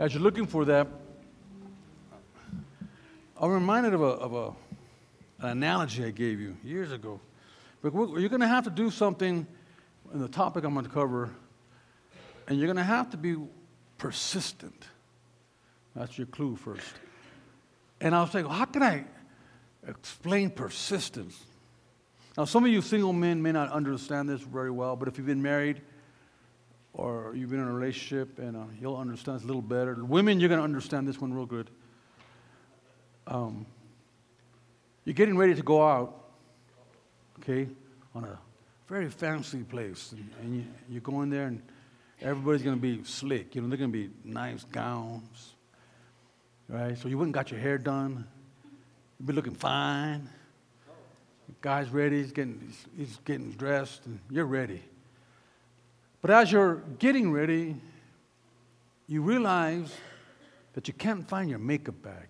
as you're looking for that, I'm reminded of, a, of a, an analogy I gave you years ago. But you're going to have to do something in the topic I'm going to cover, and you're going to have to be persistent. That's your clue first. And I was like, well, how can I explain persistence? Now, some of you single men may not understand this very well, but if you've been married or you've been in a relationship, and uh, you'll understand this a little better. Women, you're going to understand this one real good. Um, you're getting ready to go out, okay, on a very fancy place, and, and you, you go in there, and everybody's going to be slick. You know, they're going to be nice gowns, right? So you and got your hair done. You've been looking fine. The guy's ready. He's getting, he's getting dressed, and you're ready. But as you're getting ready, you realize that you can't find your makeup bag.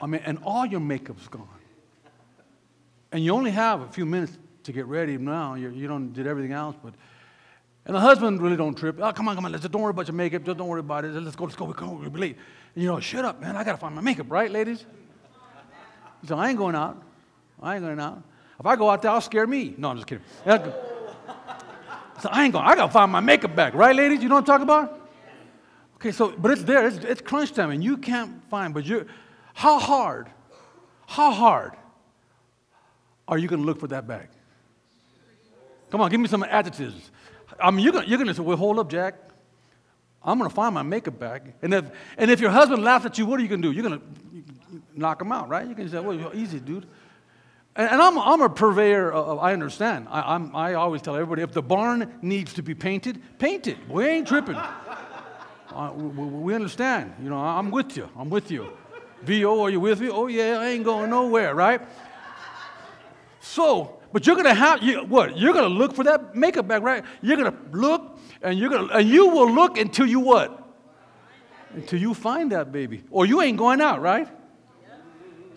I mean, and all your makeup's gone. And you only have a few minutes to get ready now. You're, you don't did everything else, but and the husband really don't trip. Oh, come on, come on, let's don't worry about your makeup. Just don't worry about it. Let's go, let's go. Going to be late. And you know, shut up, man. I gotta find my makeup, right, ladies? So I ain't going out. I ain't going out. If I go out there, I'll scare me. No, I'm just kidding. So I ain't going. I gotta find my makeup bag, right, ladies? You know what I'm talking about? Okay, so but it's there. It's, it's crunch time, and you can't find. But you, how hard, how hard are you gonna look for that bag? Come on, give me some adjectives. I mean, you're gonna, you're gonna say, well, hold up, Jack. I'm gonna find my makeup bag. And if, and if your husband laughs at you, what are you gonna do? You're gonna knock him out, right? You can say, well, you're easy, dude. And, I'm, I'm a purveyor of, I understand. I, I'm, I always tell everybody if the barn needs to be painted, paint it. We ain't tripping. uh, we, we, understand. You know, I'm with you. I'm with you. VO, are you with me? Oh, yeah, I ain't going nowhere, right? So, but you're gonna have you, what? You're gonna look for that makeup bag, right? You're gonna look, and you're gonna, and you will look until you what? Until you find that baby, or you ain't going out, right?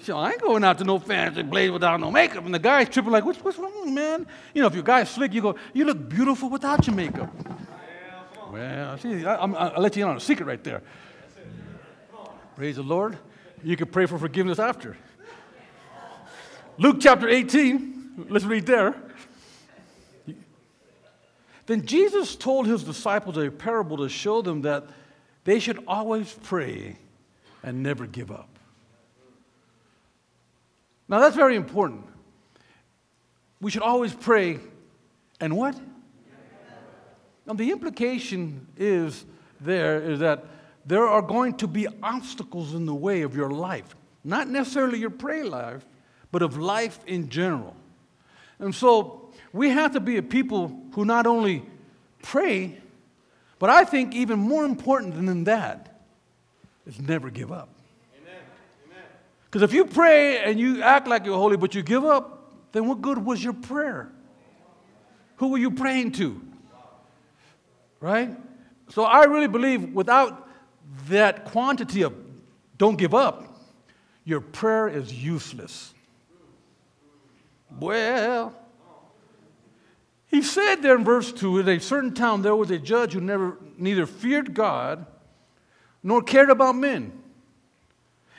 So I ain't going out to no fancy place without no makeup. And the guy's tripping like, what's, what's wrong, man? You know, if your guy's slick, you go, you look beautiful without your makeup. Well, see, I, will let you in on a secret right there. Praise the Lord. You can pray for forgiveness after. Luke chapter 18, let's read there. Then Jesus told his disciples a parable to show them that they should always pray and never give up. Now that's very important. We should always pray and what? Now the implication is there is that there are going to be obstacles in the way of your life. Not necessarily your prayer life, but of life in general. And so we have to be a people who not only pray, but I think even more important than that is never give up. Because if you pray and you act like you're holy, but you give up, then what good was your prayer? Who were you praying to? Right? So I really believe without that quantity of don't give up, your prayer is useless. Well, he said there in verse 2 in a certain town there was a judge who never neither feared God nor cared about men.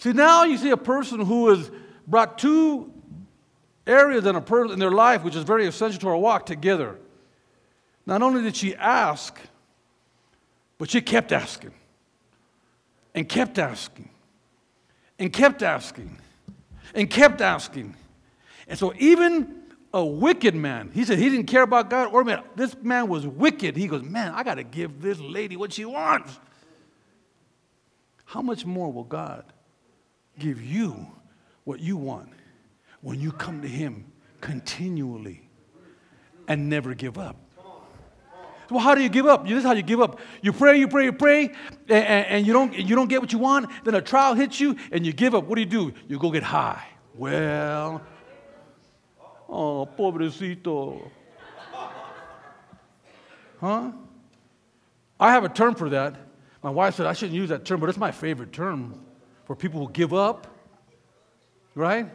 See, now you see a person who has brought two areas in, a person, in their life, which is very essential to our walk, together. Not only did she ask, but she kept asking, and kept asking, and kept asking, and kept asking. And so, even a wicked man, he said he didn't care about God or man. This man was wicked. He goes, Man, I got to give this lady what she wants. How much more will God? Give you what you want when you come to Him continually and never give up. Well, how do you give up? This is how you give up. You pray, you pray, you pray, and, and, you, don't, you don't get what you want. Then a trial hits you, and you give up. What do you do? You go get high. Well, oh, pobrecito. Huh? I have a term for that. My wife said I shouldn't use that term, but it's my favorite term for people will give up, right?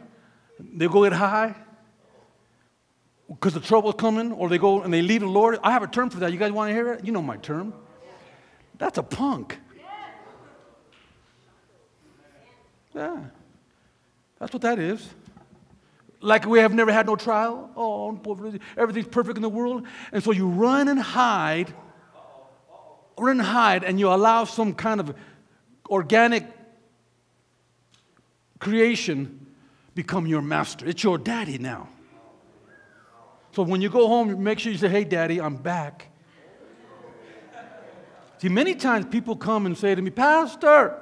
They'll go get high because the trouble's coming, or they go and they leave the Lord. I have a term for that. You guys want to hear it? You know my term. That's a punk. Yeah. That's what that is. Like we have never had no trial. Oh, everything's perfect in the world. And so you run and hide, run and hide, and you allow some kind of organic creation become your master. It's your daddy now. So when you go home, make sure you say, Hey, daddy, I'm back. See, many times people come and say to me, Pastor,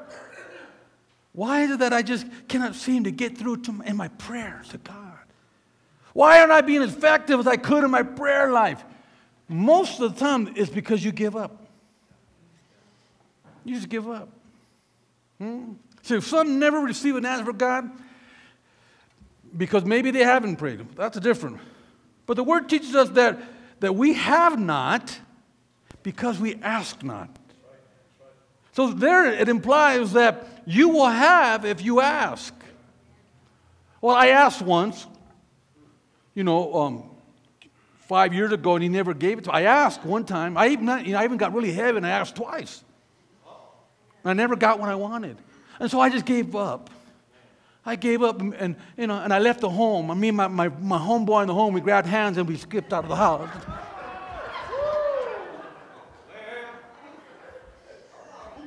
why is it that I just cannot seem to get through to my, in my prayers to God? Why aren't I being as effective as I could in my prayer life? Most of the time, it's because you give up. You just give up. Hmm? So if some never receive an answer from God, because maybe they haven't prayed, that's a different. But the word teaches us that, that we have not because we ask not. So there it implies that you will have if you ask. Well, I asked once, you know, um, five years ago, and he never gave it to me. I asked one time. I even, you know, I even got really heavy, and I asked twice. I never got what I wanted. And so I just gave up. I gave up and, you know, and I left the home. I mean, my, my, my homeboy in the home, we grabbed hands and we skipped out of the house.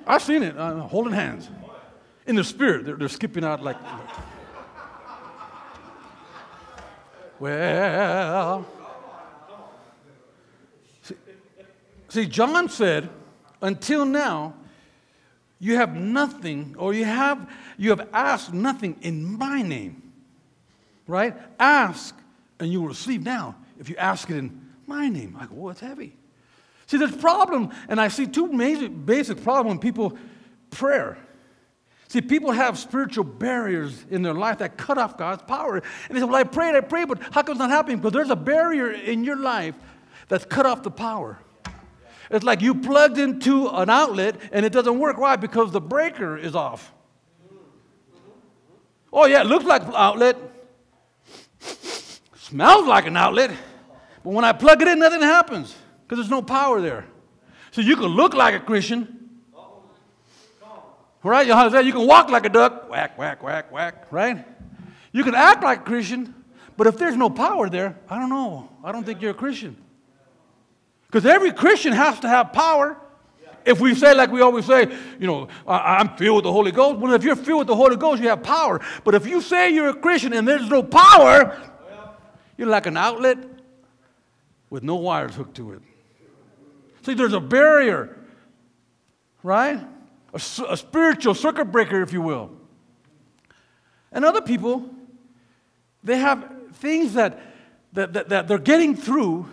I've seen it, uh, holding hands. In the spirit, they're, they're skipping out like. Well. See, see, John said, until now, you have nothing, or you have you have asked nothing in my name. Right? Ask and you will receive now if you ask it in my name. I go, oh, it's heavy. See, there's a problem, and I see two major, basic problems when people prayer. See, people have spiritual barriers in their life that cut off God's power. And they say, Well, I prayed, I prayed, but how come it's not happening? Because there's a barrier in your life that's cut off the power. It's like you plugged into an outlet and it doesn't work right because the breaker is off. Oh, yeah, it looks like an outlet, smells like an outlet, but when I plug it in, nothing happens because there's no power there. So you can look like a Christian. Right? You can walk like a duck, whack, whack, whack, whack, right? You can act like a Christian, but if there's no power there, I don't know. I don't think you're a Christian. Because every Christian has to have power. If we say, like we always say, you know, I'm filled with the Holy Ghost, well, if you're filled with the Holy Ghost, you have power. But if you say you're a Christian and there's no power, you're like an outlet with no wires hooked to it. See, there's a barrier, right? A, a spiritual circuit breaker, if you will. And other people, they have things that, that, that, that they're getting through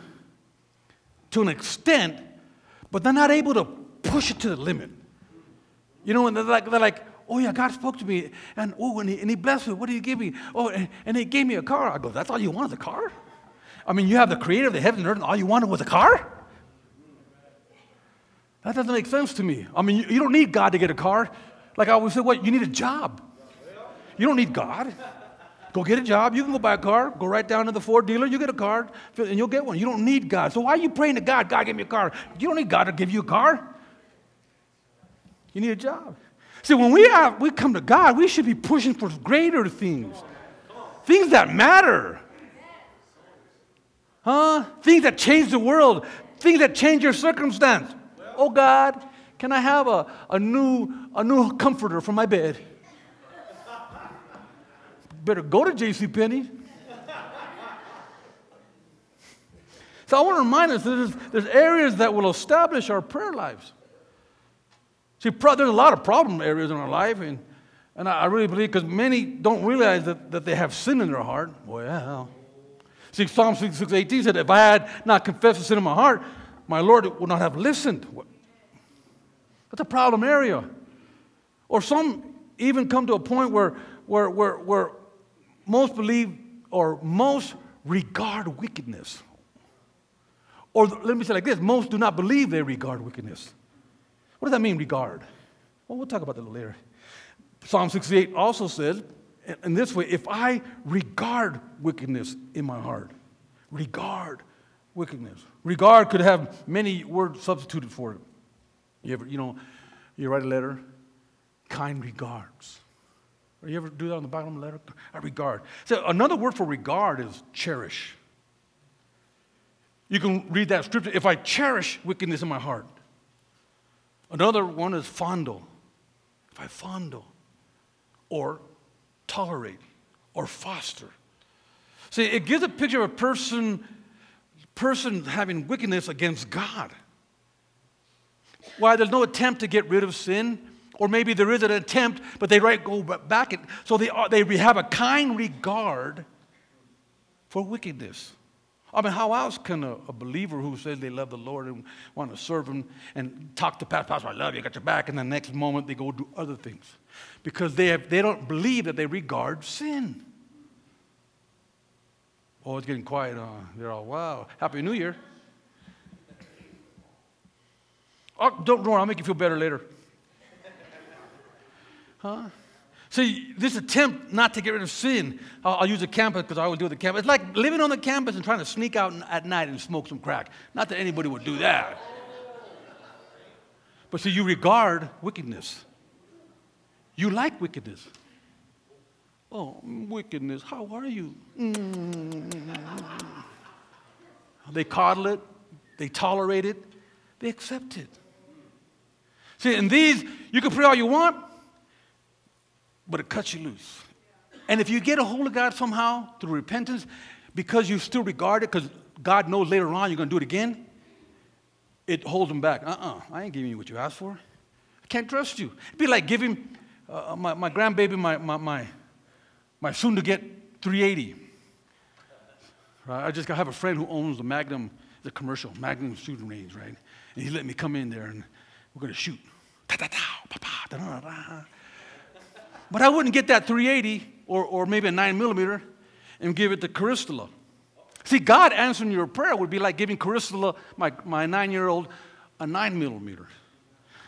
to an extent, but they're not able to push it to the limit. You know, and they're like, they're like oh yeah, God spoke to me, and oh, and he, and he blessed me. What did he give me? Oh, and, and he gave me a car. I go, that's all you wanted, a car? I mean, you have the creator of the heavens and earth, and all you wanted was a car? That doesn't make sense to me. I mean, you, you don't need God to get a car. Like I always say, what? You need a job. You don't need God. Go get a job. You can go buy a car. Go right down to the Ford dealer. You get a car, and you'll get one. You don't need God. So why are you praying to God? God, give me a car. You don't need God to give you a car. You need a job. See, when we have we come to God, we should be pushing for greater things, things that matter, huh? Things that change the world, things that change your circumstance. Oh God, can I have a, a new a new comforter for my bed? Better go to J.C. Penney. so I want to remind us there's, there's areas that will establish our prayer lives. See, pro- there's a lot of problem areas in our life, and, and I, I really believe because many don't realize that, that they have sin in their heart. Well, see, Psalm 66, 18 said, If I had not confessed the sin in my heart, my Lord would not have listened. That's a problem area. Or some even come to a point where, where, where, where most believe or most regard wickedness. Or let me say like this most do not believe they regard wickedness. What does that mean, regard? Well, we'll talk about that a little later. Psalm 68 also says, in this way, if I regard wickedness in my heart, regard wickedness. Regard could have many words substituted for it. You ever, you know, you write a letter, kind regards. Or you ever do that on the bottom of the letter? I regard. So another word for regard is cherish. You can read that scripture. If I cherish wickedness in my heart. Another one is fondle. If I fondle or tolerate or foster. See, it gives a picture of a person, person having wickedness against God. Why there's no attempt to get rid of sin, or maybe there is an attempt, but they right go back. It, so they, are, they have a kind regard for wickedness. I mean, how else can a, a, believer who says they love the Lord and want to serve Him and talk to Pastor, Pastor, I love you, I got your back, and the next moment they go do other things? Because they, have, they don't believe that they regard sin. Oh, it's getting quiet. Uh, they're all, wow, Happy New Year. Oh, don't worry, I'll make you feel better later. Huh? See, this attempt not to get rid of sin, I'll, I'll use a campus because I always do the campus. It's like living on the campus and trying to sneak out at night and smoke some crack. Not that anybody would do that. But see, you regard wickedness. You like wickedness. Oh, wickedness, how are you? Mm. They coddle it, they tolerate it, they accept it. See, in these, you can pray all you want, but it cuts you loose. And if you get a hold of God somehow through repentance, because you still regard it, because God knows later on you're going to do it again, it holds them back. Uh uh-uh, uh I ain't giving you what you asked for. I can't trust you. It'd be like giving uh, my, my grandbaby, my, my, my, my soon to get 380. Right? I just have a friend who owns the Magnum, the commercial, Magnum shooting range, right? And he let me come in there and we're going to shoot. But I wouldn't get that 380 or, or maybe a 9 millimeter and give it to Caristula. See, God answering your prayer would be like giving Caristula, my, my nine year old, a 9 millimeter.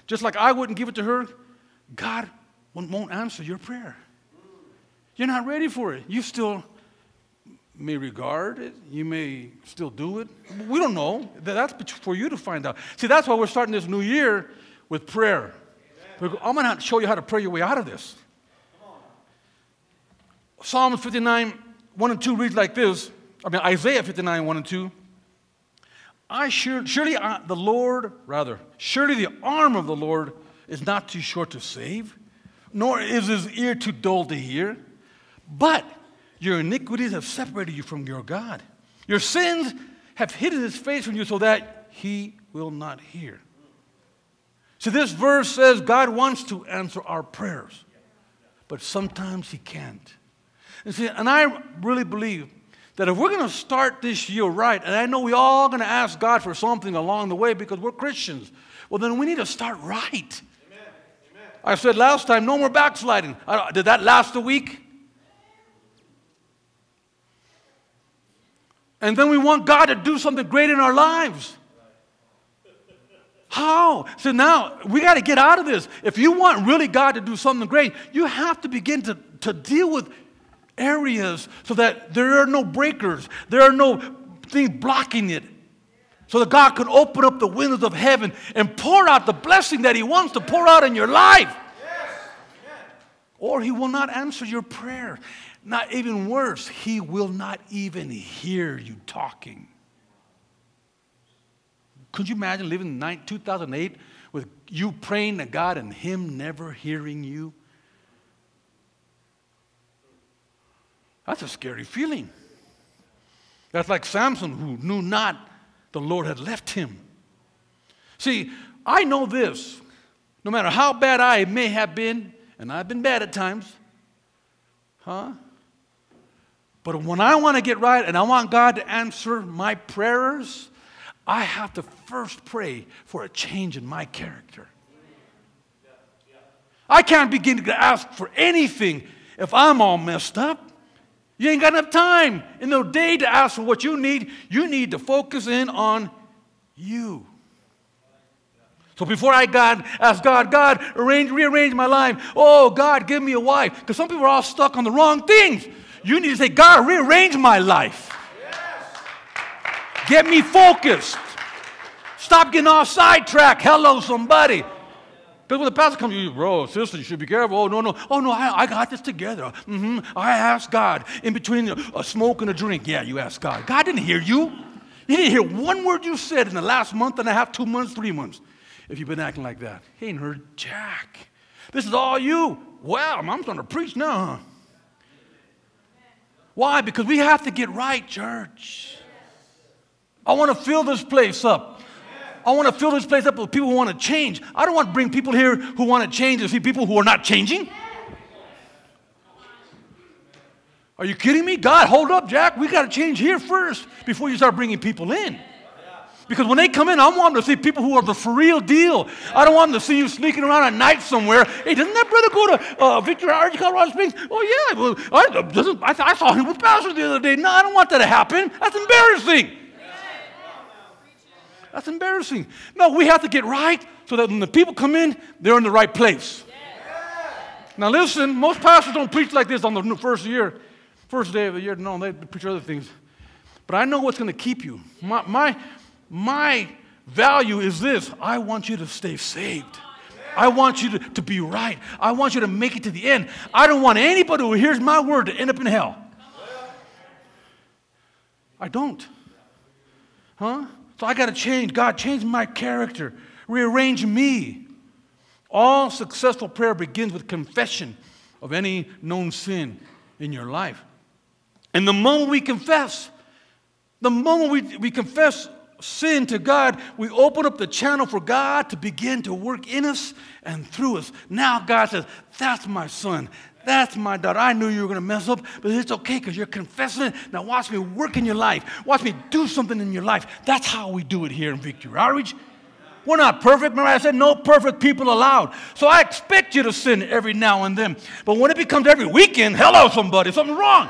Just like I wouldn't give it to her, God won't answer your prayer. You're not ready for it. You still may regard it, you may still do it. We don't know. That's for you to find out. See, that's why we're starting this new year with prayer. I'm going to show you how to pray your way out of this. Psalm 59, 1 and 2 reads like this. I mean, Isaiah 59, 1 and 2. I sure, surely I, the Lord, rather, surely the arm of the Lord is not too short to save, nor is his ear too dull to hear. But your iniquities have separated you from your God. Your sins have hidden his face from you so that he will not hear. So this verse says God wants to answer our prayers, but sometimes he can't. And see, and I really believe that if we're going to start this year right, and I know we're all going to ask God for something along the way because we're Christians, well, then we need to start right. Amen. Amen. I said last time, no more backsliding. Did that last a week? And then we want God to do something great in our lives. How? So now we got to get out of this. If you want really God to do something great, you have to begin to, to deal with areas so that there are no breakers, there are no things blocking it. So that God can open up the windows of heaven and pour out the blessing that He wants to pour out in your life. Or He will not answer your prayer. Not even worse, He will not even hear you talking. Could you imagine living in 2008 with you praying to God and Him never hearing you? That's a scary feeling. That's like Samson, who knew not the Lord had left him. See, I know this. No matter how bad I may have been, and I've been bad at times, huh? But when I want to get right and I want God to answer my prayers, I have to first pray for a change in my character. I can't begin to ask for anything if I'm all messed up. You ain't got enough time in the day to ask for what you need. You need to focus in on you. So before I God ask God, God, arrange, rearrange my life. Oh God, give me a wife. Because some people are all stuck on the wrong things. You need to say, God, rearrange my life. Get me focused. Stop getting off sidetrack. Hello, somebody. Because when the pastor comes you, bro, sister, you should be careful. Oh, no, no. Oh, no, I, I got this together. Mm-hmm. I asked God in between a smoke and a drink. Yeah, you asked God. God didn't hear you. He didn't hear one word you said in the last month and a half, two months, three months. If you've been acting like that, he ain't heard Jack. This is all you. Wow, I'm going to preach now, huh? Why? Because we have to get right, church. I want to fill this place up. I want to fill this place up with people who want to change. I don't want to bring people here who want to change and see people who are not changing. Are you kidding me? God, hold up, Jack. We got to change here first before you start bringing people in. Because when they come in, I want them to see people who are the for real deal. I don't want them to see you sneaking around at night somewhere. Hey, doesn't that brother go to uh, Victory Outreach, Colorado Springs? Oh, yeah. Well, I, I, I saw him with Pastor the other day. No, I don't want that to happen. That's embarrassing. That's embarrassing. No, we have to get right so that when the people come in, they're in the right place. Now, listen, most pastors don't preach like this on the first year, first day of the year. No, they preach other things. But I know what's going to keep you. My, my, my value is this I want you to stay saved. I want you to, to be right. I want you to make it to the end. I don't want anybody who hears my word to end up in hell. I don't. Huh? So I got to change. God, change my character, rearrange me. All successful prayer begins with confession of any known sin in your life. And the moment we confess, the moment we, we confess sin to God, we open up the channel for God to begin to work in us and through us. Now God says, That's my son. That's my daughter. I knew you were going to mess up, but it's okay because you're confessing it. Now watch me work in your life. Watch me do something in your life. That's how we do it here in Victory Outreach. We're not perfect. Remember, I said no perfect people allowed. So I expect you to sin every now and then. But when it becomes every weekend, hello, somebody, something's wrong.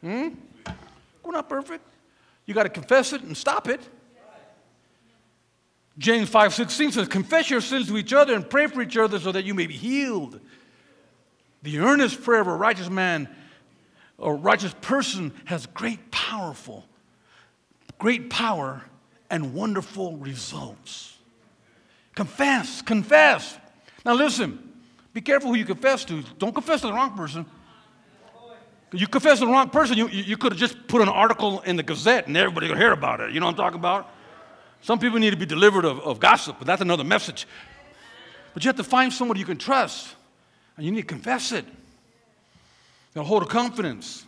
Hmm? We're not perfect. You got to confess it and stop it. James 5:16 says, "Confess your sins to each other and pray for each other so that you may be healed." The earnest prayer of a righteous man or righteous person has great powerful great power and wonderful results. Confess, confess. Now listen, be careful who you confess to. Don't confess to the wrong person. You confess to the wrong person, you, you could have just put an article in the Gazette and everybody would hear about it. You know what I'm talking about? Some people need to be delivered of, of gossip, but that's another message. But you have to find somebody you can trust, and you need to confess it. You hold a confidence,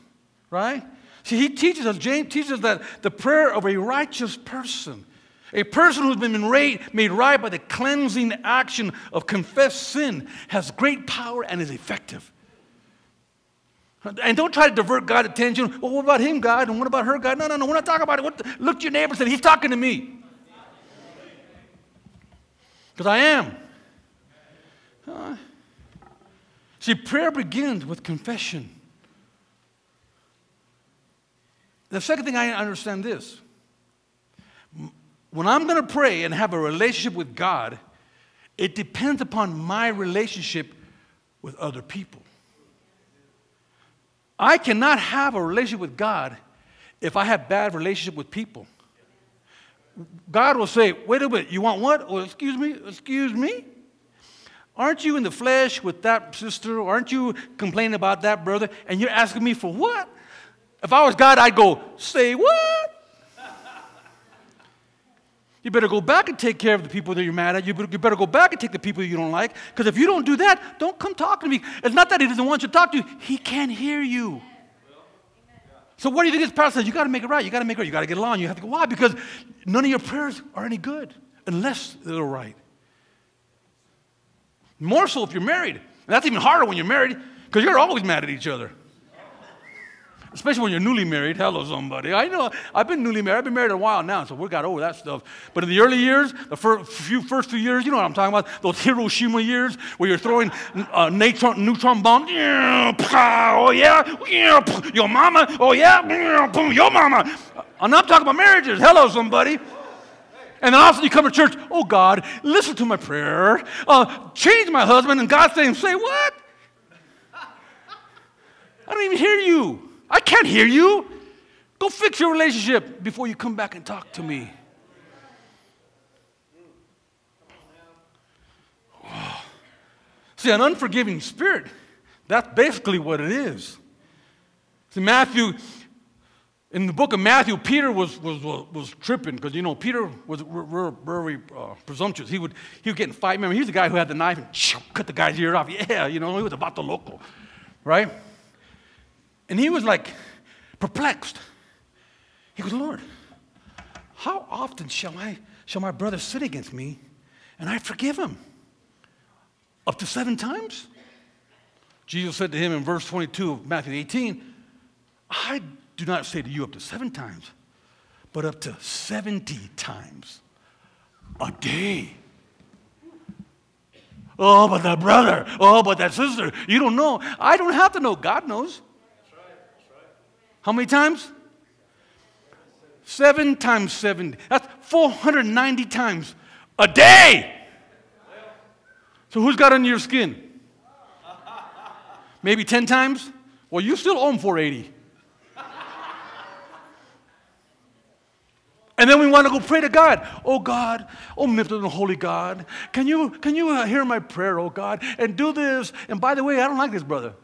right? See, he teaches us, James teaches us that the prayer of a righteous person, a person who's been made right by the cleansing action of confessed sin, has great power and is effective. And don't try to divert God's attention. Well, what about him, God? And what about her, God? No, no, no. We're not talking about it. What the, look to your neighbor and say, He's talking to me. Because I am. Uh, see, prayer begins with confession. The second thing I understand this when I'm going to pray and have a relationship with God, it depends upon my relationship with other people. I cannot have a relationship with God if I have bad relationship with people. God will say, wait a minute, you want what? Oh, excuse me, excuse me? Aren't you in the flesh with that sister? Aren't you complaining about that brother? And you're asking me for what? If I was God, I'd go, say what? You better go back and take care of the people that you're mad at. You better, go back and take the people you don't like. Because if you don't do that, don't come talk to me. It's not that he doesn't want you to talk to you, he can't hear you. So what do you think this pastor says? You got to make it right. You got to make it right. You got to get along. You have to go. Why? Because none of your prayers are any good unless they're right. More so if you're married. And that's even harder when you're married because you're always mad at each other. Especially when you're newly married. Hello, somebody. I know. I've been newly married. I've been married a while now, so we got over that stuff. But in the early years, the first few, first few years, you know what I'm talking about? Those Hiroshima years where you're throwing uh, neutron, neutron bombs. Oh, yeah. Your mama. Oh, yeah. Your mama. I'm not talking about marriages. Hello, somebody. And then also you come to church, oh God, listen to my prayer, uh, change my husband, and God's saying, say what? I don't even hear you. I can't hear you. Go fix your relationship before you come back and talk to me. See, an unforgiving spirit, that's basically what it is. See, Matthew in the book of Matthew, Peter was, was, was, was tripping because, you know, Peter was very uh, presumptuous. He would, he would get in fight. Remember, he's the guy who had the knife and cut the guy's ear off. Yeah, you know, he was about the local, right? And he was like perplexed. He goes, Lord, how often shall I shall my brother sin against me and I forgive him? Up to seven times? Jesus said to him in verse 22 of Matthew 18, I do not say to you up to seven times, but up to 70 times a day. Oh, but that brother. Oh, but that sister. You don't know. I don't have to know. God knows. That's right. That's right. How many times? Seven times 70. That's 490 times a day. So who's got under your skin? Maybe 10 times? Well, you still own 480. And then we want to go pray to God. Oh God, oh omnipotent holy God, can you, can you uh, hear my prayer, oh God, and do this? And by the way, I don't like this brother.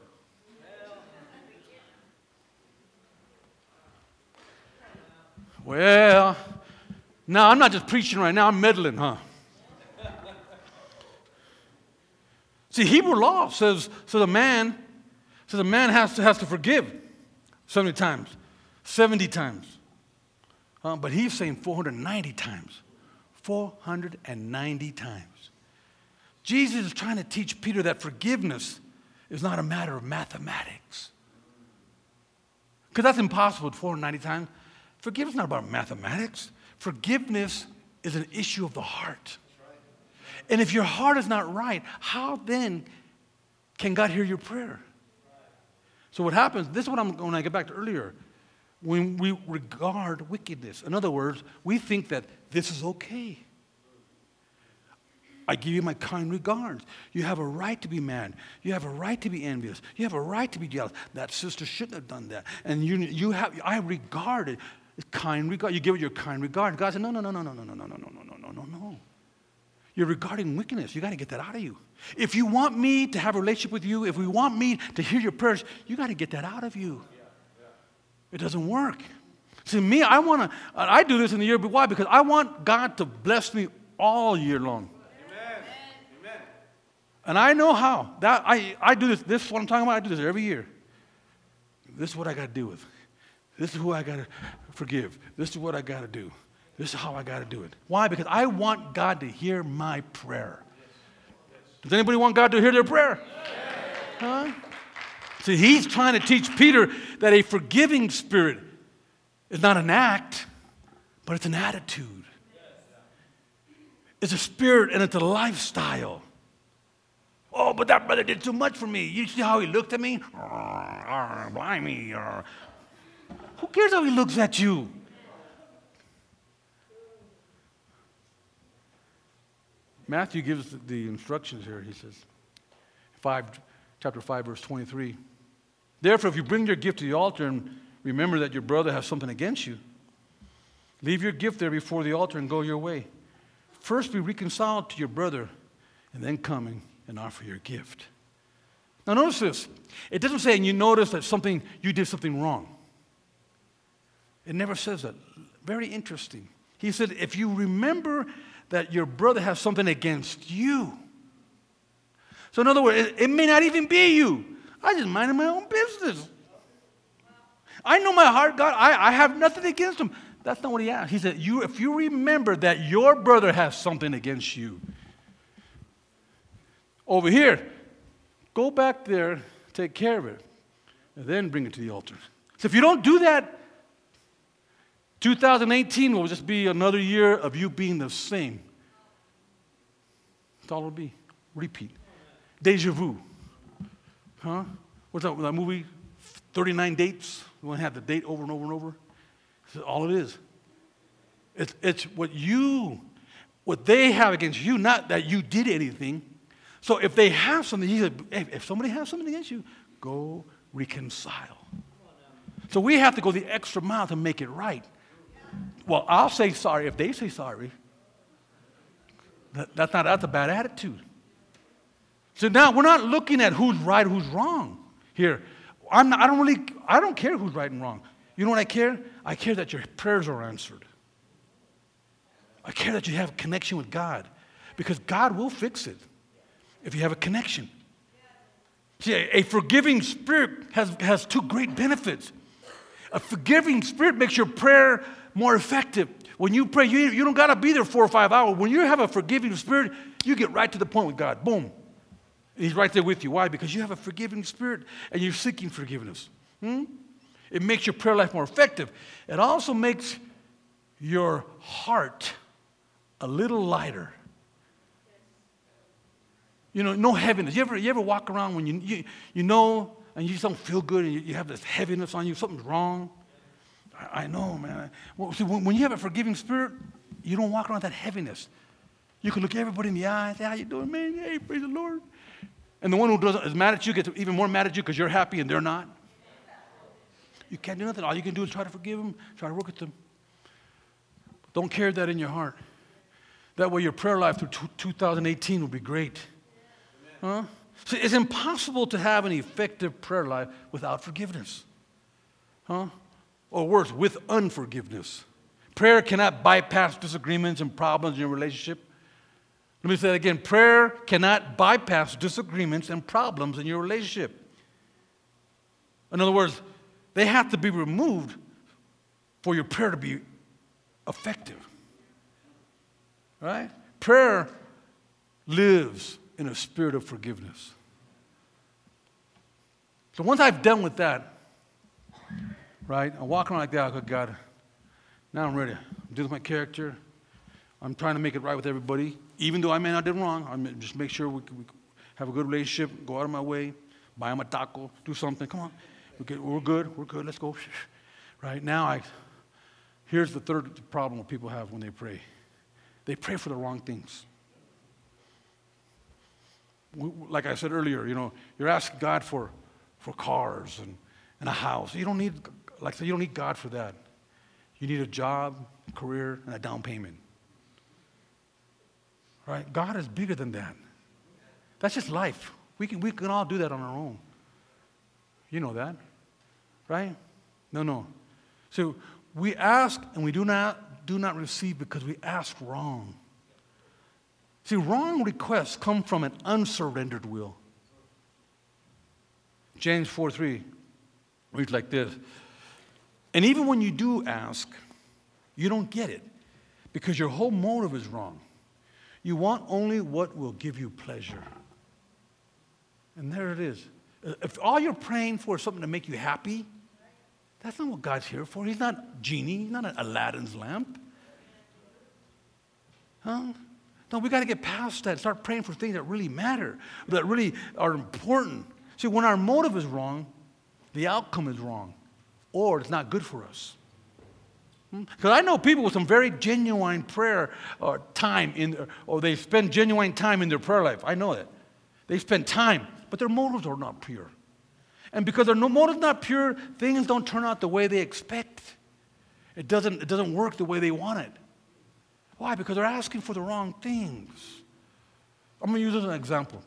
Well, now I'm not just preaching right now, I'm meddling, huh? See, Hebrew law says, so the man, says a man has to, has to forgive 70 times, 70 times. Uh, but he's saying 490 times. 490 times. Jesus is trying to teach Peter that forgiveness is not a matter of mathematics. Because that's impossible at 490 times. Forgiveness is not about mathematics. Forgiveness is an issue of the heart. And if your heart is not right, how then can God hear your prayer? So what happens, this is what I'm going to get back to earlier when we regard wickedness. In other words, we think that this is okay. I give you my kind regards. You have a right to be mad. You have a right to be envious. You have a right to be jealous. That sister shouldn't have done that. And you, you have, I regard it kind regard. You give it your kind regard. God said, no, no, no, no, no, no, no, no, no, no, no, no, no, no. You're regarding wickedness. You got to get that out of you. If you want me to have a relationship with you, if we want me to hear your prayers, you got to get that out of you. It doesn't work. See, me, I want to, I do this in the year, but why? Because I want God to bless me all year long. Amen. Amen. And I know how. That I, I do this, this is what I'm talking about, I do this every year. This is what I got to do with. This is who I got to forgive. This is what I got to do. This is how I got to do it. Why? Because I want God to hear my prayer. Does anybody want God to hear their prayer? Huh? See, he's trying to teach Peter that a forgiving spirit is not an act, but it's an attitude. It's a spirit and it's a lifestyle. Oh, but that brother did too much for me. You see how he looked at me? Blimey. Who cares how he looks at you? Matthew gives the instructions here. He says, 5, chapter 5, verse 23. Therefore, if you bring your gift to the altar and remember that your brother has something against you, leave your gift there before the altar and go your way. First be reconciled to your brother, and then come and offer your gift. Now, notice this. It doesn't say, and you notice that something, you did something wrong. It never says that. Very interesting. He said, if you remember that your brother has something against you. So, in other words, it, it may not even be you. I just minded my own business. I know my heart, God, I, I have nothing against him. That's not what he asked. He said, you, if you remember that your brother has something against you, over here, go back there, take care of it, and then bring it to the altar. So if you don't do that, 2018 will just be another year of you being the same. That's all it'll be. Repeat. Deja vu. Huh? What's that, that movie? 39 dates? You want to have the date over and over and over? That's all it is. It's, it's what you, what they have against you, not that you did anything. So if they have something, he said, if somebody has something against you, go reconcile. So we have to go the extra mile to make it right. Well, I'll say sorry if they say sorry. That, that's not that's a bad attitude. So now we're not looking at who's right, who's wrong here. I'm not, I don't really, I don't care who's right and wrong. You know what I care? I care that your prayers are answered. I care that you have a connection with God because God will fix it if you have a connection. See, a forgiving spirit has, has two great benefits. A forgiving spirit makes your prayer more effective. When you pray, you, you don't got to be there four or five hours. When you have a forgiving spirit, you get right to the point with God. Boom. He's right there with you. Why? Because you have a forgiving spirit and you're seeking forgiveness. Hmm? It makes your prayer life more effective. It also makes your heart a little lighter. You know, no heaviness. You ever, you ever walk around when you, you, you know and you just don't feel good and you, you have this heaviness on you, something's wrong? I, know, man. Well, see, when, you have a forgiving spirit, you don't walk around that heaviness. You can look everybody in the eye and say, How you doing, man? Hey, praise the Lord. And the one who doesn't, is mad at you gets even more mad at you because you're happy and they're not. You can't do nothing. All you can do is try to forgive them, try to work with them. Don't carry that in your heart. That way, your prayer life through 2018 will be great. Huh? See, it's impossible to have an effective prayer life without forgiveness. Huh? Or worse, with unforgiveness. Prayer cannot bypass disagreements and problems in your relationship. Let me say that again prayer cannot bypass disagreements and problems in your relationship. In other words, they have to be removed for your prayer to be effective. Right? Prayer lives in a spirit of forgiveness. So once I've done with that, right, I walk around like that, I go, God, now I'm ready. I'm dealing with my character. I'm trying to make it right with everybody, even though I may not did wrong. I'm just make sure we, we, have a good relationship, go out of my way, buy them a taco, do something. Come on, we're good, we're good, we're good let's go. Right now, I, here's the third problem people have when they pray they pray for the wrong things. Like I said earlier, you know, you're asking God for, for cars and, and a house. You don't need, like I said, you don't need God for that. You need a job, career, and a down payment. Right? God is bigger than that. That's just life. We can, we can all do that on our own. You know that, right? No, no. So we ask and we do not do not receive because we ask wrong. See, wrong requests come from an unsurrendered will. James 4 3 reads like this And even when you do ask, you don't get it because your whole motive is wrong. You want only what will give you pleasure. And there it is. Uh, if all you're praying for is something to make you happy, that's not what God's here for. He's not genie, he's not an Aladdin's lamp. Huh? No, we got to get past that. Start praying for things that really matter, that really are important. See, when our motive is wrong, the outcome is wrong, or it's not good for us. Because hmm? I know people with some very genuine prayer or uh, time in, or they spend genuine time in their prayer life. I know that. They spend time, but their motives are not pure. And because their motives not pure, things don't turn out the way they expect. It doesn't, it doesn't work the way they want it. Why? Because they're asking for the wrong things. I'm going to use this as an example.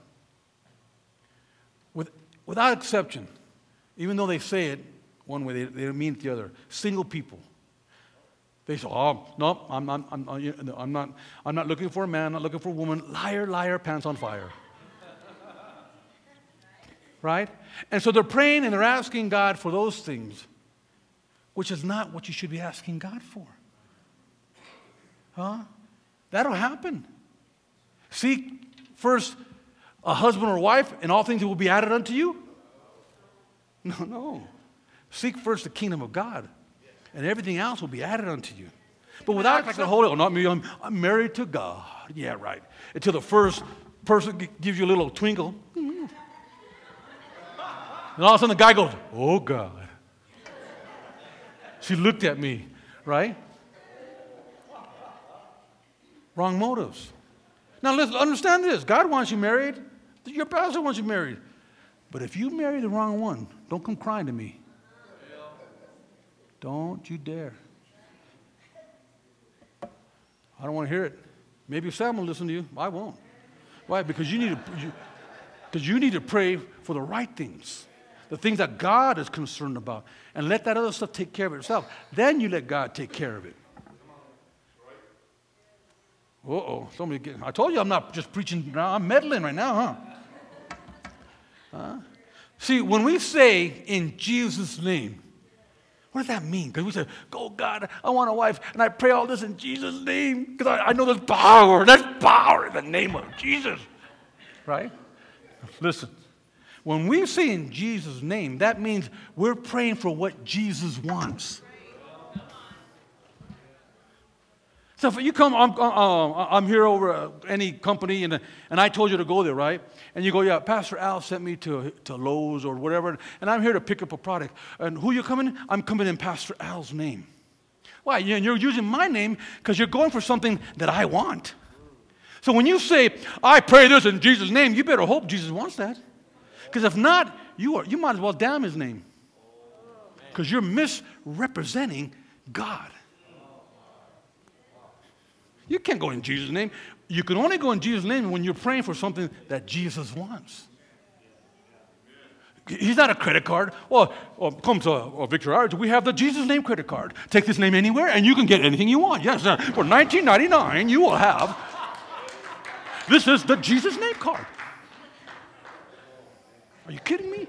With, without exception, even though they say it one way, they, they mean it the other. Single people. They say, oh, no, I'm, I'm, I'm, I'm, not, I'm not looking for a man, I'm not looking for a woman. Liar, liar, pants on fire. right? And so they're praying and they're asking God for those things, which is not what you should be asking God for. Huh? That'll happen. Seek first a husband or wife, and all things will be added unto you? No, no. Seek first the kingdom of God, and everything else will be added unto you. But without like the Holy, oh, not me, I'm, I'm married to God. Yeah, right. Until the first person gives you a little twinkle. And all of a sudden the guy goes, Oh God. She looked at me, right? Wrong motives. Now let's understand this. God wants you married. Your pastor wants you married. But if you marry the wrong one, don't come crying to me. Don't you dare. I don't want to hear it. Maybe Sam will listen to you. I won't. Why? Because you need to, because you, you need to pray for the right things, the things that God is concerned about, and let that other stuff take care of itself. Then you let God take care of it. Uh oh, somebody get, I told you I'm not just preaching now, I'm meddling right now, huh? huh? See, when we say in Jesus' name, what does that mean? Because we say, Oh God, I want a wife, and I pray all this in Jesus' name, because I, I know there's power. There's power in the name of Jesus. Right? Listen, when we say in Jesus' name, that means we're praying for what Jesus wants. So if you come, I'm, I'm here over any company, and, and I told you to go there, right? And you go, yeah, Pastor Al sent me to, to Lowe's or whatever, and I'm here to pick up a product. And who you coming? I'm coming in Pastor Al's name. Why? You're using my name because you're going for something that I want. So when you say, I pray this in Jesus' name, you better hope Jesus wants that. Because if not, you, are, you might as well damn his name. Because you're misrepresenting God. You can't go in Jesus' name. You can only go in Jesus' name when you're praying for something that Jesus wants. He's not a credit card. Well, well come to uh, Victory Outreach. We have the Jesus name credit card. Take this name anywhere, and you can get anything you want. Yes, uh, for 19.99, you will have. This is the Jesus name card. Are you kidding me?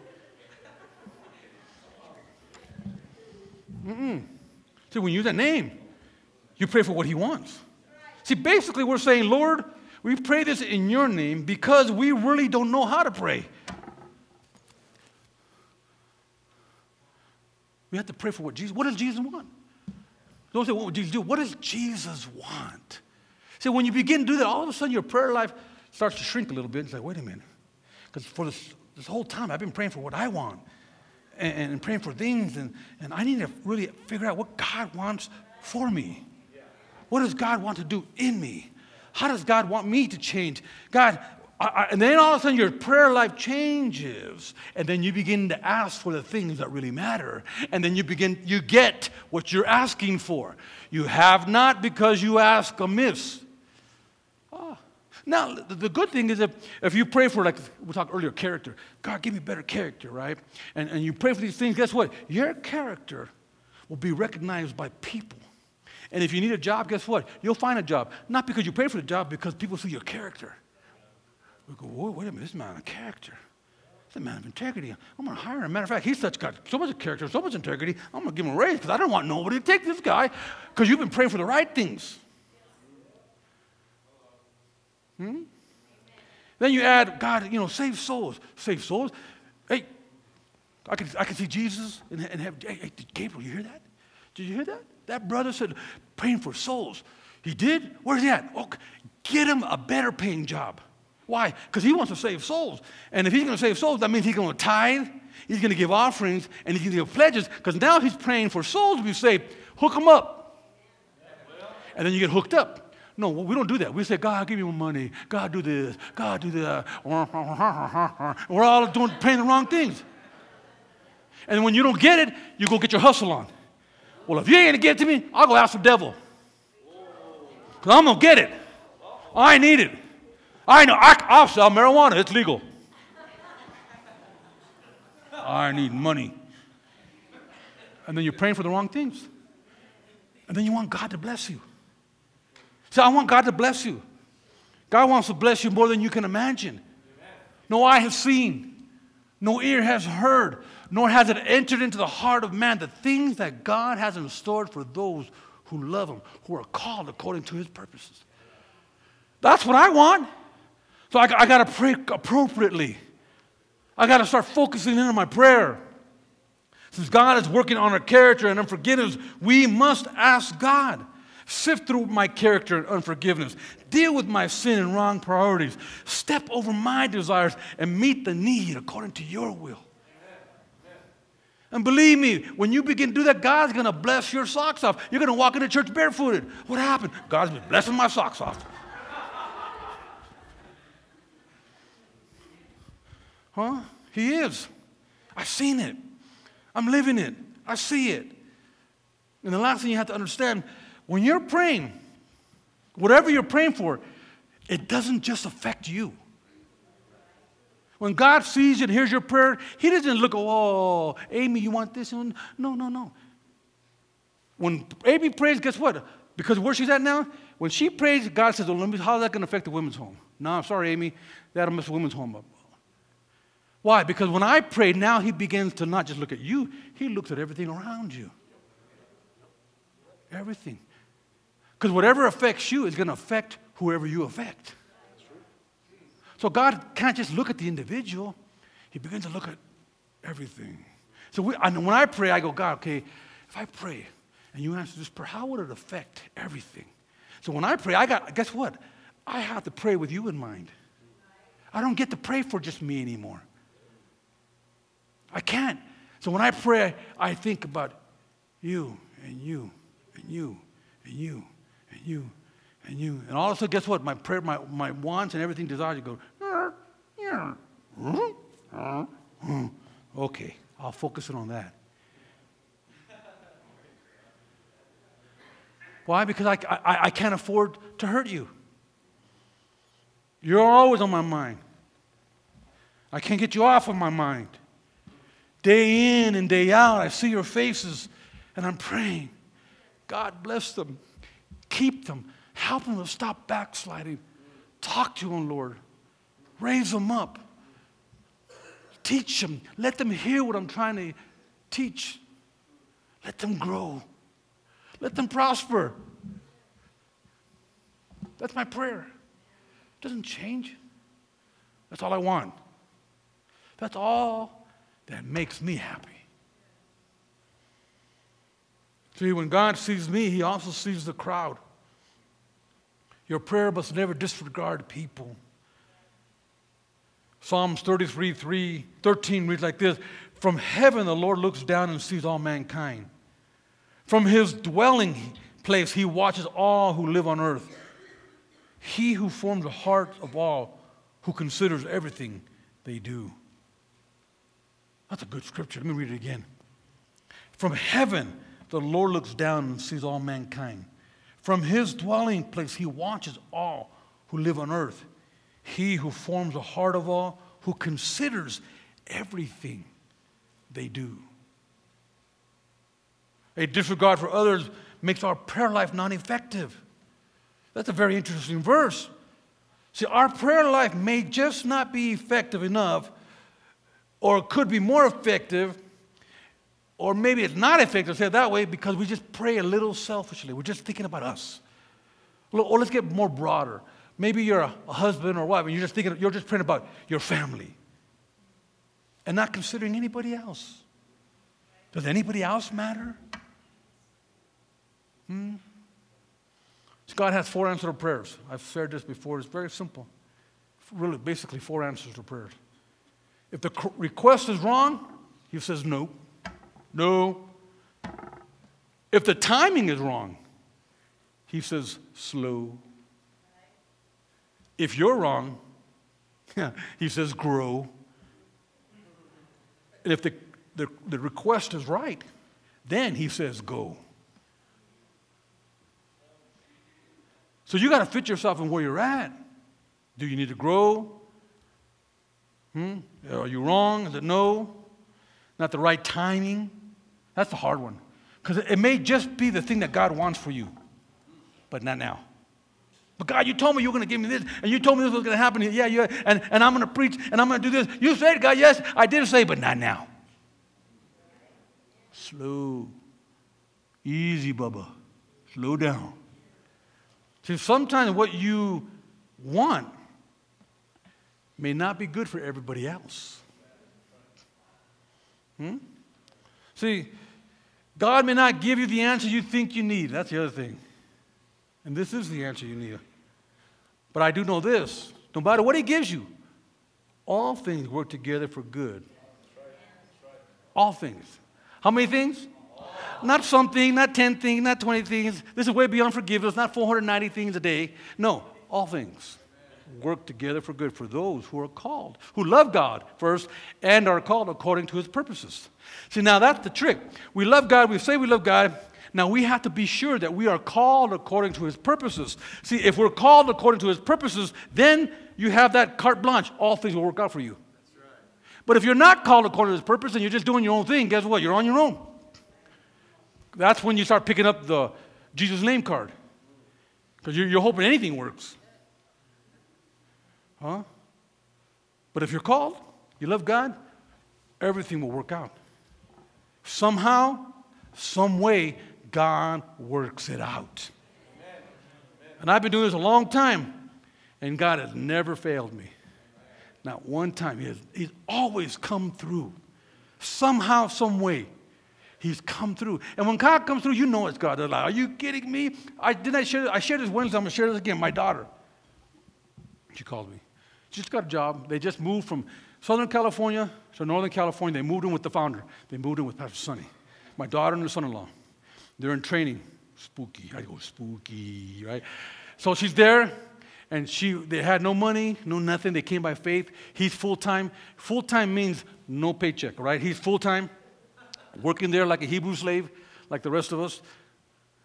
Mm-mm. See, when you use that name, you pray for what He wants. See, basically, we're saying, Lord, we pray this in your name because we really don't know how to pray. We have to pray for what Jesus, what does Jesus want? Don't say, what would Jesus do? What does Jesus want? See, when you begin to do that, all of a sudden your prayer life starts to shrink a little bit. It's like, wait a minute. Because for this, this whole time, I've been praying for what I want and, and praying for things, and, and I need to really figure out what God wants for me. What does God want to do in me? How does God want me to change? God, I, I, and then all of a sudden your prayer life changes, and then you begin to ask for the things that really matter, and then you begin, you get what you're asking for. You have not because you ask amiss. Ah. Now, the, the good thing is if, if you pray for, like we talked earlier, character, God, give me better character, right? And, and you pray for these things, guess what? Your character will be recognized by people. And if you need a job, guess what? You'll find a job. Not because you pay for the job, because people see your character. We go, wait a minute, this man a character. This a man of integrity. I'm going to hire him. Matter of fact, he's such got so much character, so much integrity. I'm going to give him a raise because I don't want nobody to take this guy because you've been praying for the right things. Hmm? Then you add, God, you know, save souls. Save souls. Hey, I can, I can see Jesus and, and have, hey, hey, Gabriel, you hear that? Did you hear that? That brother said, praying for souls. He did? Where's he at? Oh, get him a better paying job. Why? Because he wants to save souls. And if he's going to save souls, that means he's going to tithe, he's going to give offerings, and he's going to give pledges, because now he's praying for souls to be saved. Hook them up. And then you get hooked up. No, we don't do that. We say, God, give me more money. God, do this. God, do that. We're all doing, praying the wrong things. And when you don't get it, you go get your hustle on. Well, if you ain't gonna get it to me, I'll go ask the devil. Because I'm gonna get it. I need it. I know I, I'll sell marijuana, it's legal. I need money. And then you're praying for the wrong things. And then you want God to bless you. So I want God to bless you. God wants to bless you more than you can imagine. No eye has seen, no ear has heard, nor has it entered into the heart of man the things that God has in store for those who love Him, who are called according to His purposes. That's what I want. So I, I got to pray appropriately. I got to start focusing in on my prayer. Since God is working on our character and unforgiveness, we must ask God. Sift through my character and unforgiveness. Deal with my sin and wrong priorities. Step over my desires and meet the need according to your will. And believe me, when you begin to do that, God's going to bless your socks off. You're going to walk into church barefooted. What happened? God's been blessing my socks off. Huh? He is. I've seen it. I'm living it. I see it. And the last thing you have to understand when you're praying, whatever you're praying for, it doesn't just affect you. When God sees you and hears your prayer, He doesn't look, oh, Amy, you want this? No, no, no. When Amy prays, guess what? Because where she's at now, when she prays, God says, oh, well, how's that going to affect the women's home? No, I'm sorry, Amy, that'll mess the women's home up. Why? Because when I pray, now He begins to not just look at you, He looks at everything around you. Everything. Because whatever affects you is going to affect whoever you affect. So God can't just look at the individual, He begins to look at everything. So we, when I pray, I go, God, okay, if I pray and you answer this prayer, how would it affect everything? So when I pray, I got, guess what? I have to pray with you in mind. I don't get to pray for just me anymore. I can't. So when I pray, I think about you and you and you and you and you and you. And all of a sudden, guess what? My prayer, my, my wants and everything desires you go, okay, I'll focus it on that. Why? Because I, I, I can't afford to hurt you. You're always on my mind. I can't get you off of my mind. Day in and day out, I see your faces and I'm praying. God bless them, keep them, Help them to stop backsliding. Talk to them, Lord. Raise them up. Teach them. Let them hear what I'm trying to teach. Let them grow. Let them prosper. That's my prayer. It doesn't change. That's all I want. That's all that makes me happy. See, when God sees me, He also sees the crowd. Your prayer must never disregard people. Psalms 33 3, 13 reads like this From heaven the Lord looks down and sees all mankind. From his dwelling place he watches all who live on earth. He who forms the heart of all, who considers everything they do. That's a good scripture. Let me read it again. From heaven the Lord looks down and sees all mankind. From his dwelling place, he watches all who live on earth. He who forms the heart of all, who considers everything they do. A disregard for others makes our prayer life non effective. That's a very interesting verse. See, our prayer life may just not be effective enough, or could be more effective or maybe it's not effective, say it that way, because we just pray a little selfishly. We're just thinking about us. Or let's get more broader. Maybe you're a, husband or wife, and you're just thinking, you're just praying about your family and not considering anybody else. Does anybody else matter? Hmm? God has four answers to prayers. I've shared this before. It's very simple. Really, basically, four answers to prayers. If the request is wrong, He says no. No. If the timing is wrong, he says, slow. If you're wrong, he says, grow. And if the, the, the request is right, then he says, go. So you got to fit yourself in where you're at. Do you need to grow? Hmm? Are you wrong? Is it no? Not the right timing? That's the hard one. Because it may just be the thing that God wants for you, but not now. But God, you told me you were going to give me this, and you told me this was going to happen. Yeah, yeah, and, and I'm going to preach, and I'm going to do this. You said, God, yes, I did say, but not now. Slow. Easy, Bubba. Slow down. See, sometimes what you want may not be good for everybody else. Hmm? See, God may not give you the answer you think you need. That's the other thing. And this is the answer you need. But I do know this no matter what He gives you, all things work together for good. All things. How many things? Not something, not 10 things, not 20 things. This is way beyond forgiveness, not 490 things a day. No, all things work together for good for those who are called, who love God first and are called according to his purposes. See, now that's the trick. We love God, we say we love God. Now we have to be sure that we are called according to his purposes. See, if we're called according to his purposes, then you have that carte blanche. All things will work out for you. But if you're not called according to his purpose and you're just doing your own thing, guess what? You're on your own. That's when you start picking up the Jesus name card. Because you're, you're hoping anything works. Huh? But if you're called, you love God, everything will work out. Somehow, some way, God works it out. And I've been doing this a long time, and God has never failed me. Not one time. He has, he's always come through. Somehow, some way, he's come through. And when God comes through, you know it's God. Like, Are you kidding me? I didn't I share I shared this Wednesday, I'm gonna share this again. My daughter. She called me. Just got a job. They just moved from Southern California to Northern California. They moved in with the founder. They moved in with Pastor Sonny. My daughter and her son-in-law. They're in training. Spooky. I go, spooky, right? So she's there, and she they had no money, no nothing. They came by faith. He's full-time. Full-time means no paycheck, right? He's full-time, working there like a Hebrew slave, like the rest of us.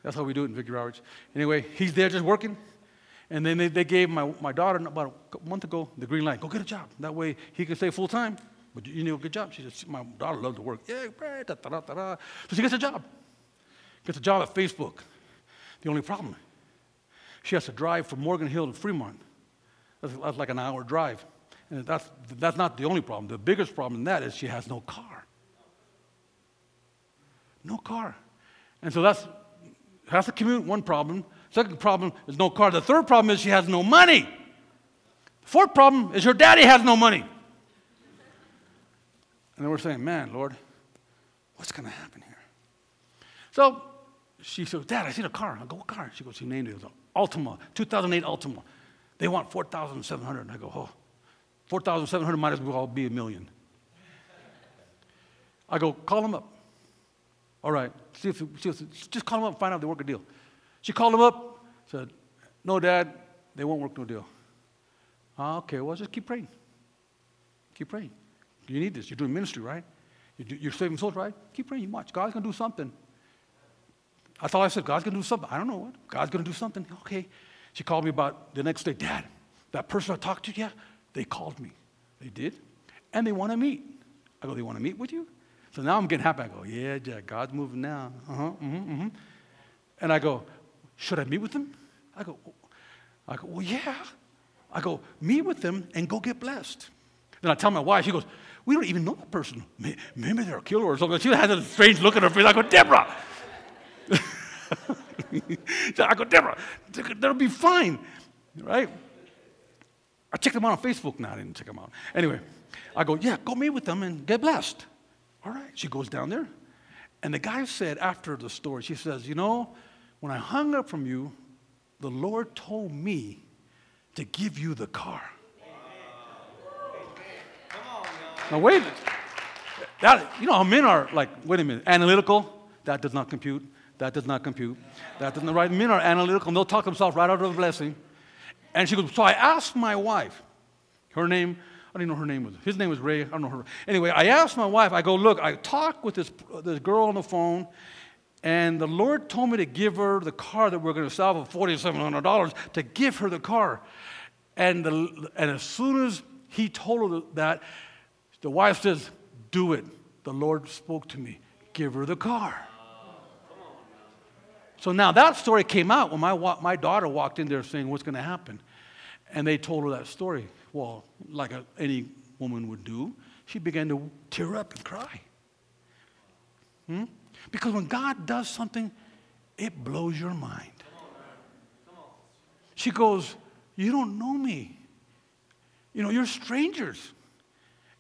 That's how we do it in Victory Outreach. Anyway, he's there just working. And then they, they gave my, my daughter about a month ago the green light. Go get a job. That way he can stay full time. But you need a good job. She said, my daughter loves to work. Yeah, da, da, da, da. So she gets a job. Gets a job at Facebook. The only problem, she has to drive from Morgan Hill to Fremont. That's, that's like an hour drive. And that's, that's not the only problem. The biggest problem in that is she has no car. No car. And so that's, has to commute, one problem. Second problem is no car. The third problem is she has no money. The fourth problem is her daddy has no money. And then we're saying, man, Lord, what's going to happen here? So she said, Dad, I see the car. I go, what car? She goes, she named it. It was Altima, 2008 Altima. They want 4,700. I go, oh, 4,700 might as well be a million. I go, call them up. All right, see if, see if, just call them up and find out if they work a deal. She called him up, said, No, Dad, they won't work no deal. Ah, okay, well, just keep praying. Keep praying. You need this. You're doing ministry, right? You're saving souls, right? Keep praying. You watch. God's going to do something. That's all I said. God's going to do something. I don't know what. God's going to do something. Okay. She called me about the next day. Dad, that person I talked to, yeah, they called me. They did. And they want to meet. I go, they want to meet with you? So now I'm getting happy. I go, yeah, Jack, God's moving now. Uh-huh, mm-hmm, mm-hmm. And I go, should I meet with them? I go, oh. I go, well, yeah. I go, meet with them and go get blessed. Then I tell my wife, she goes, we don't even know that person. Maybe they're a killer or something. She has a strange look at her face. I go, Deborah. I go, Deborah, that'll be fine, right? I checked them out on Facebook now. I didn't check them out. Anyway, I go, yeah, go meet with them and get blessed. All right. She goes down there. And the guy said after the story, she says, you know, when I hung up from you, the Lord told me to give you the car. Now, wait. That, you know how men are like, wait a minute, analytical? That does not compute. That does not compute. That doesn't, right? Men are analytical and they'll talk themselves right out of the blessing. And she goes, so I asked my wife, her name, I don't even know her name was. His name was Ray. I don't know her. Anyway, I asked my wife, I go, look, I talked with this, this girl on the phone, and the Lord told me to give her the car that we're going to sell for $4,700 to give her the car. And, the, and as soon as he told her that, the wife says, Do it. The Lord spoke to me. Give her the car. So now that story came out when my, my daughter walked in there saying, What's going to happen? And they told her that story. Well, like a, any woman would do, she began to tear up and cry. Hmm? Because when God does something, it blows your mind. She goes, You don't know me. You know, you're strangers.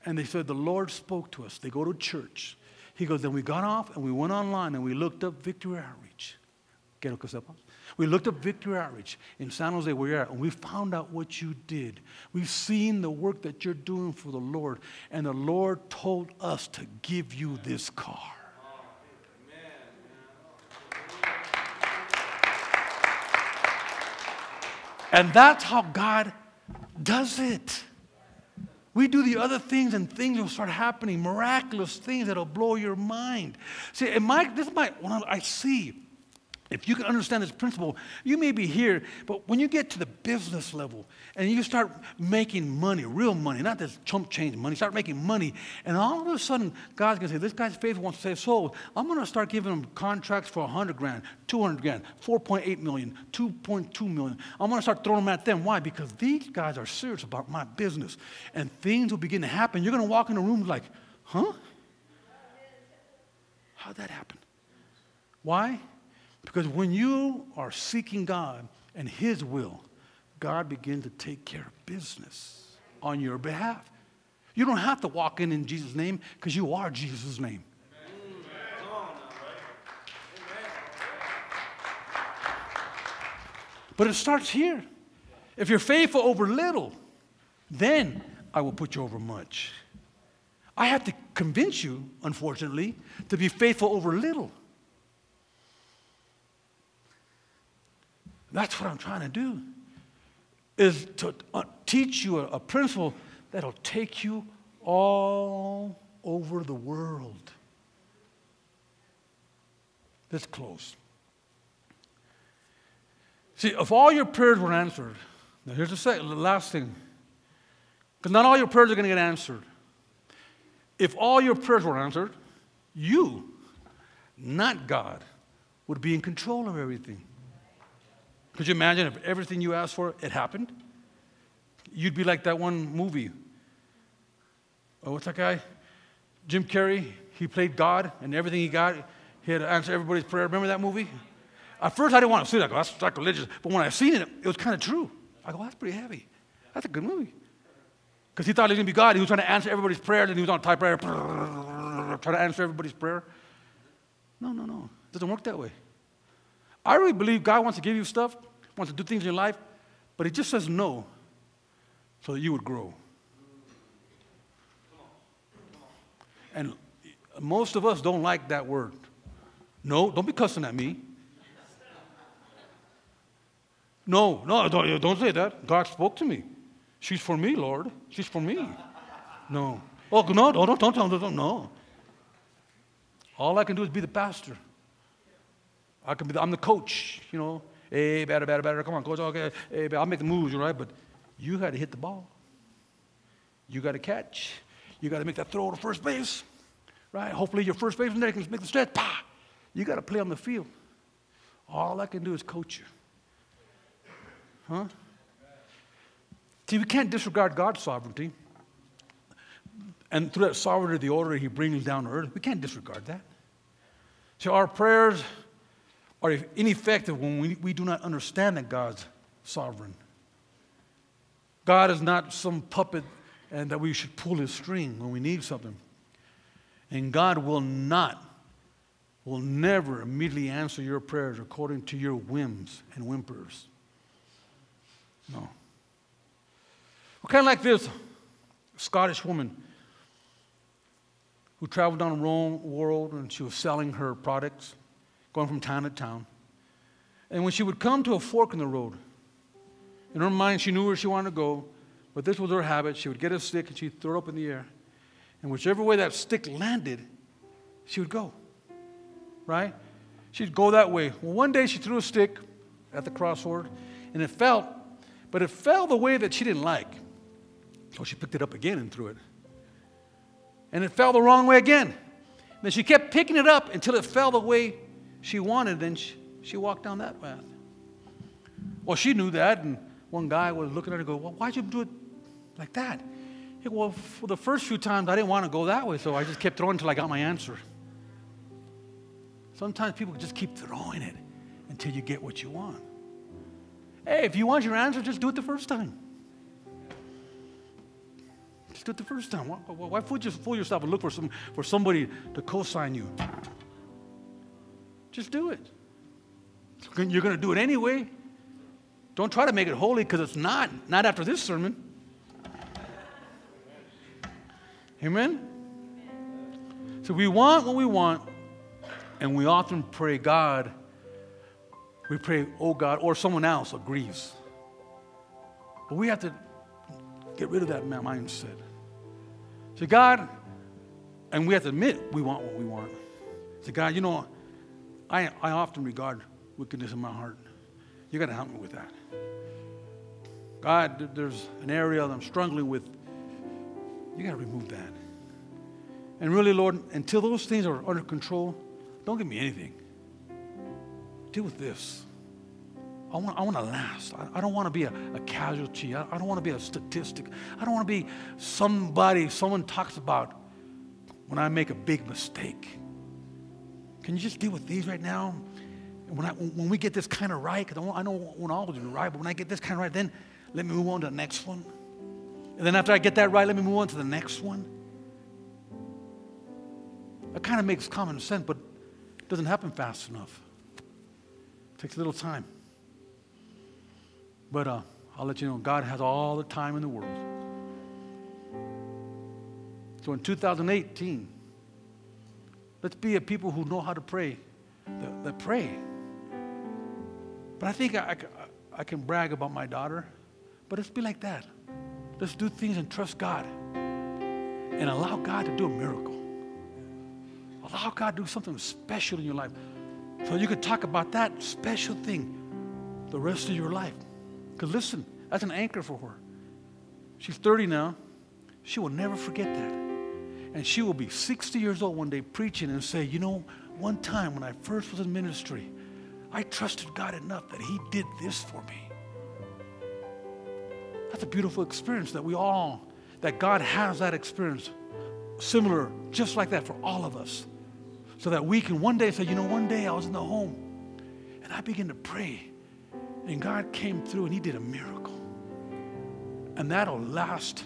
And they said, The Lord spoke to us. They go to church. He goes, then we got off and we went online and we looked up Victory Outreach. We looked up Victory Outreach in San Jose where you're at, and we found out what you did. We've seen the work that you're doing for the Lord, and the Lord told us to give you this car. And that's how God does it. We do the other things and things will start happening, miraculous things that'll blow your mind. See, in my, this is my, when I see if you can understand this principle, you may be here, but when you get to the business level and you start making money, real money, not this chump change money, start making money, and all of a sudden God's gonna say, This guy's faithful wants to save souls. I'm gonna start giving him contracts for 100 grand, 200 grand, 4.8 million, 2.2 million. I'm gonna start throwing them at them. Why? Because these guys are serious about my business, and things will begin to happen. You're gonna walk in the room like, Huh? How'd that happen? Why? Because when you are seeking God and His will, God begins to take care of business on your behalf. You don't have to walk in in Jesus' name because you are Jesus' name. But it starts here. If you're faithful over little, then I will put you over much. I have to convince you, unfortunately, to be faithful over little. That's what I'm trying to do, is to uh, teach you a, principle that'll take you all over the world. Let's close. See, if all your prayers were answered, now here's the, second, the last thing, because not all your prayers are going to get answered. If all your prayers were answered, you, not God, would be in control of everything. Could you imagine if everything you asked for, it happened? You'd be like that one movie. Oh, what's that guy? Jim Carrey. He played God, and everything he got, he had to answer everybody's prayer. Remember that movie? At first, I didn't want to see that. That's sacrilegious. But when I seen it, it was kind of true. I go, that's pretty heavy. That's a good movie. Because he thought he was going to be God. He was trying to answer everybody's prayer, and he was on a typewriter, trying to answer everybody's prayer. No, no, no. It doesn't work that way. I really believe God wants to give you stuff, wants to do things in your life, but He just says no so that you would grow. And most of us don't like that word. No, don't be cussing at me. No, no, don't, don't say that. God spoke to me. She's for me, Lord. She's for me. No. Oh, no, don't, don't, don't, don't, no. All I can do is be the pastor. I can be the, I'm the coach, you know. Hey, better, better, better. Come on, coach. Okay, hey, I'll make the moves, right? But you got to hit the ball. You got to catch. You got to make that throw to first base, right? Hopefully, your first baseman there can make the stretch. Pa! You got to play on the field. All I can do is coach you. Huh? See, we can't disregard God's sovereignty. And through that sovereignty, the order He brings down to earth, we can't disregard that. So our prayers are ineffective when we, we do not understand that God's sovereign. God is not some puppet and that we should pull his string when we need something. And God will not, will never immediately answer your prayers according to your whims and whimpers. No. Well, kind of like this Scottish woman who traveled down the world and she was selling her products going from town to town. And when she would come to a fork in the road, in her mind, she knew where she wanted to go, but this was her habit. She would get a stick and she'd throw it up in the air. And whichever way that stick landed, she would go. Right? She'd go that way. Well, one day she threw a stick at the crossroad and it fell, but it fell the way that she didn't like. So she picked it up again and threw it. And it fell the wrong way again. Then she kept picking it up until it fell the way she wanted, then she, she walked down that path. Well, she knew that, and one guy was looking at her and go, Well, why'd you do it like that? He go, Well, for the first few times, I didn't want to go that way, so I just kept throwing until I got my answer. Sometimes people just keep throwing it until you get what you want. Hey, if you want your answer, just do it the first time. Just do it the first time. Why, why, why fool yourself and look for, some, for somebody to co sign you? Just do it. You're going to do it anyway. Don't try to make it holy because it's not. Not after this sermon. Amen? So we want what we want, and we often pray, God, we pray, oh God, or someone else agrees. But we have to get rid of that mindset. Say, God, and we have to admit we want what we want. Say, God, you know, I, I often regard wickedness in my heart. You got to help me with that. God, there's an area that I'm struggling with. You got to remove that. And really, Lord, until those things are under control, don't give me anything. Deal with this. I want, I want to last. I, I don't want to be a, a casualty. I, I don't want to be a statistic. I don't want to be somebody someone talks about when I make a big mistake. Can you just deal with these right now? when, I, when we get this kind of right, because I, I don't want all to be right, but when I get this kind of right, then let me move on to the next one. And then after I get that right, let me move on to the next one. That kind of makes common sense, but it doesn't happen fast enough. It takes a little time. But uh, I'll let you know, God has all the time in the world. So in 2018, let's be a people who know how to pray, that, that pray. But I think I, I, I, can brag about my daughter, but let's be like that. Let's do things and trust God and allow God to do a miracle. Allow God to do something special in your life so you could talk about that special thing the rest of your life. Because listen, that's an anchor for her. She's 30 now. She will never forget that. And she will be 60 years old one day preaching and say, You know, one time when I first was in ministry, I trusted God enough that He did this for me. That's a beautiful experience that we all, that God has that experience similar, just like that for all of us. So that we can one day say, you know, one day I was in the home and I began to pray and God came through and He did a miracle. And that'll last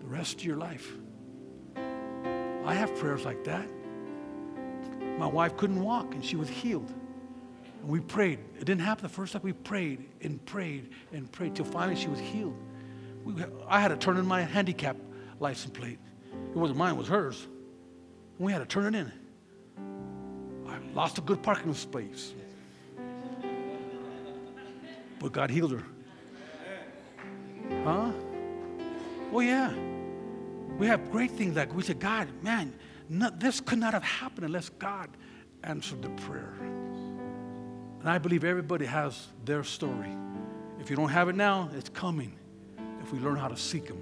the rest of your life. I have prayers like that. My wife couldn't walk and she was healed. And we prayed. It didn't happen the first time. We prayed and prayed and prayed till finally she was healed. We, I had to turn in my handicap license plate. It wasn't mine, it was hers. We had to turn it in. I lost a good parking space. But God healed her. Huh? Oh, yeah. We have great things like we said, God, man, not, this could not have happened unless God answered the prayer. And I believe everybody has their story. If you don't have it now, it's coming if we learn how to seek Him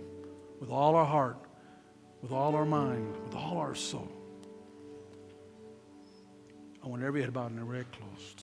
with all our heart, with all our mind, with all our soul. I want every head bowed and every head closed.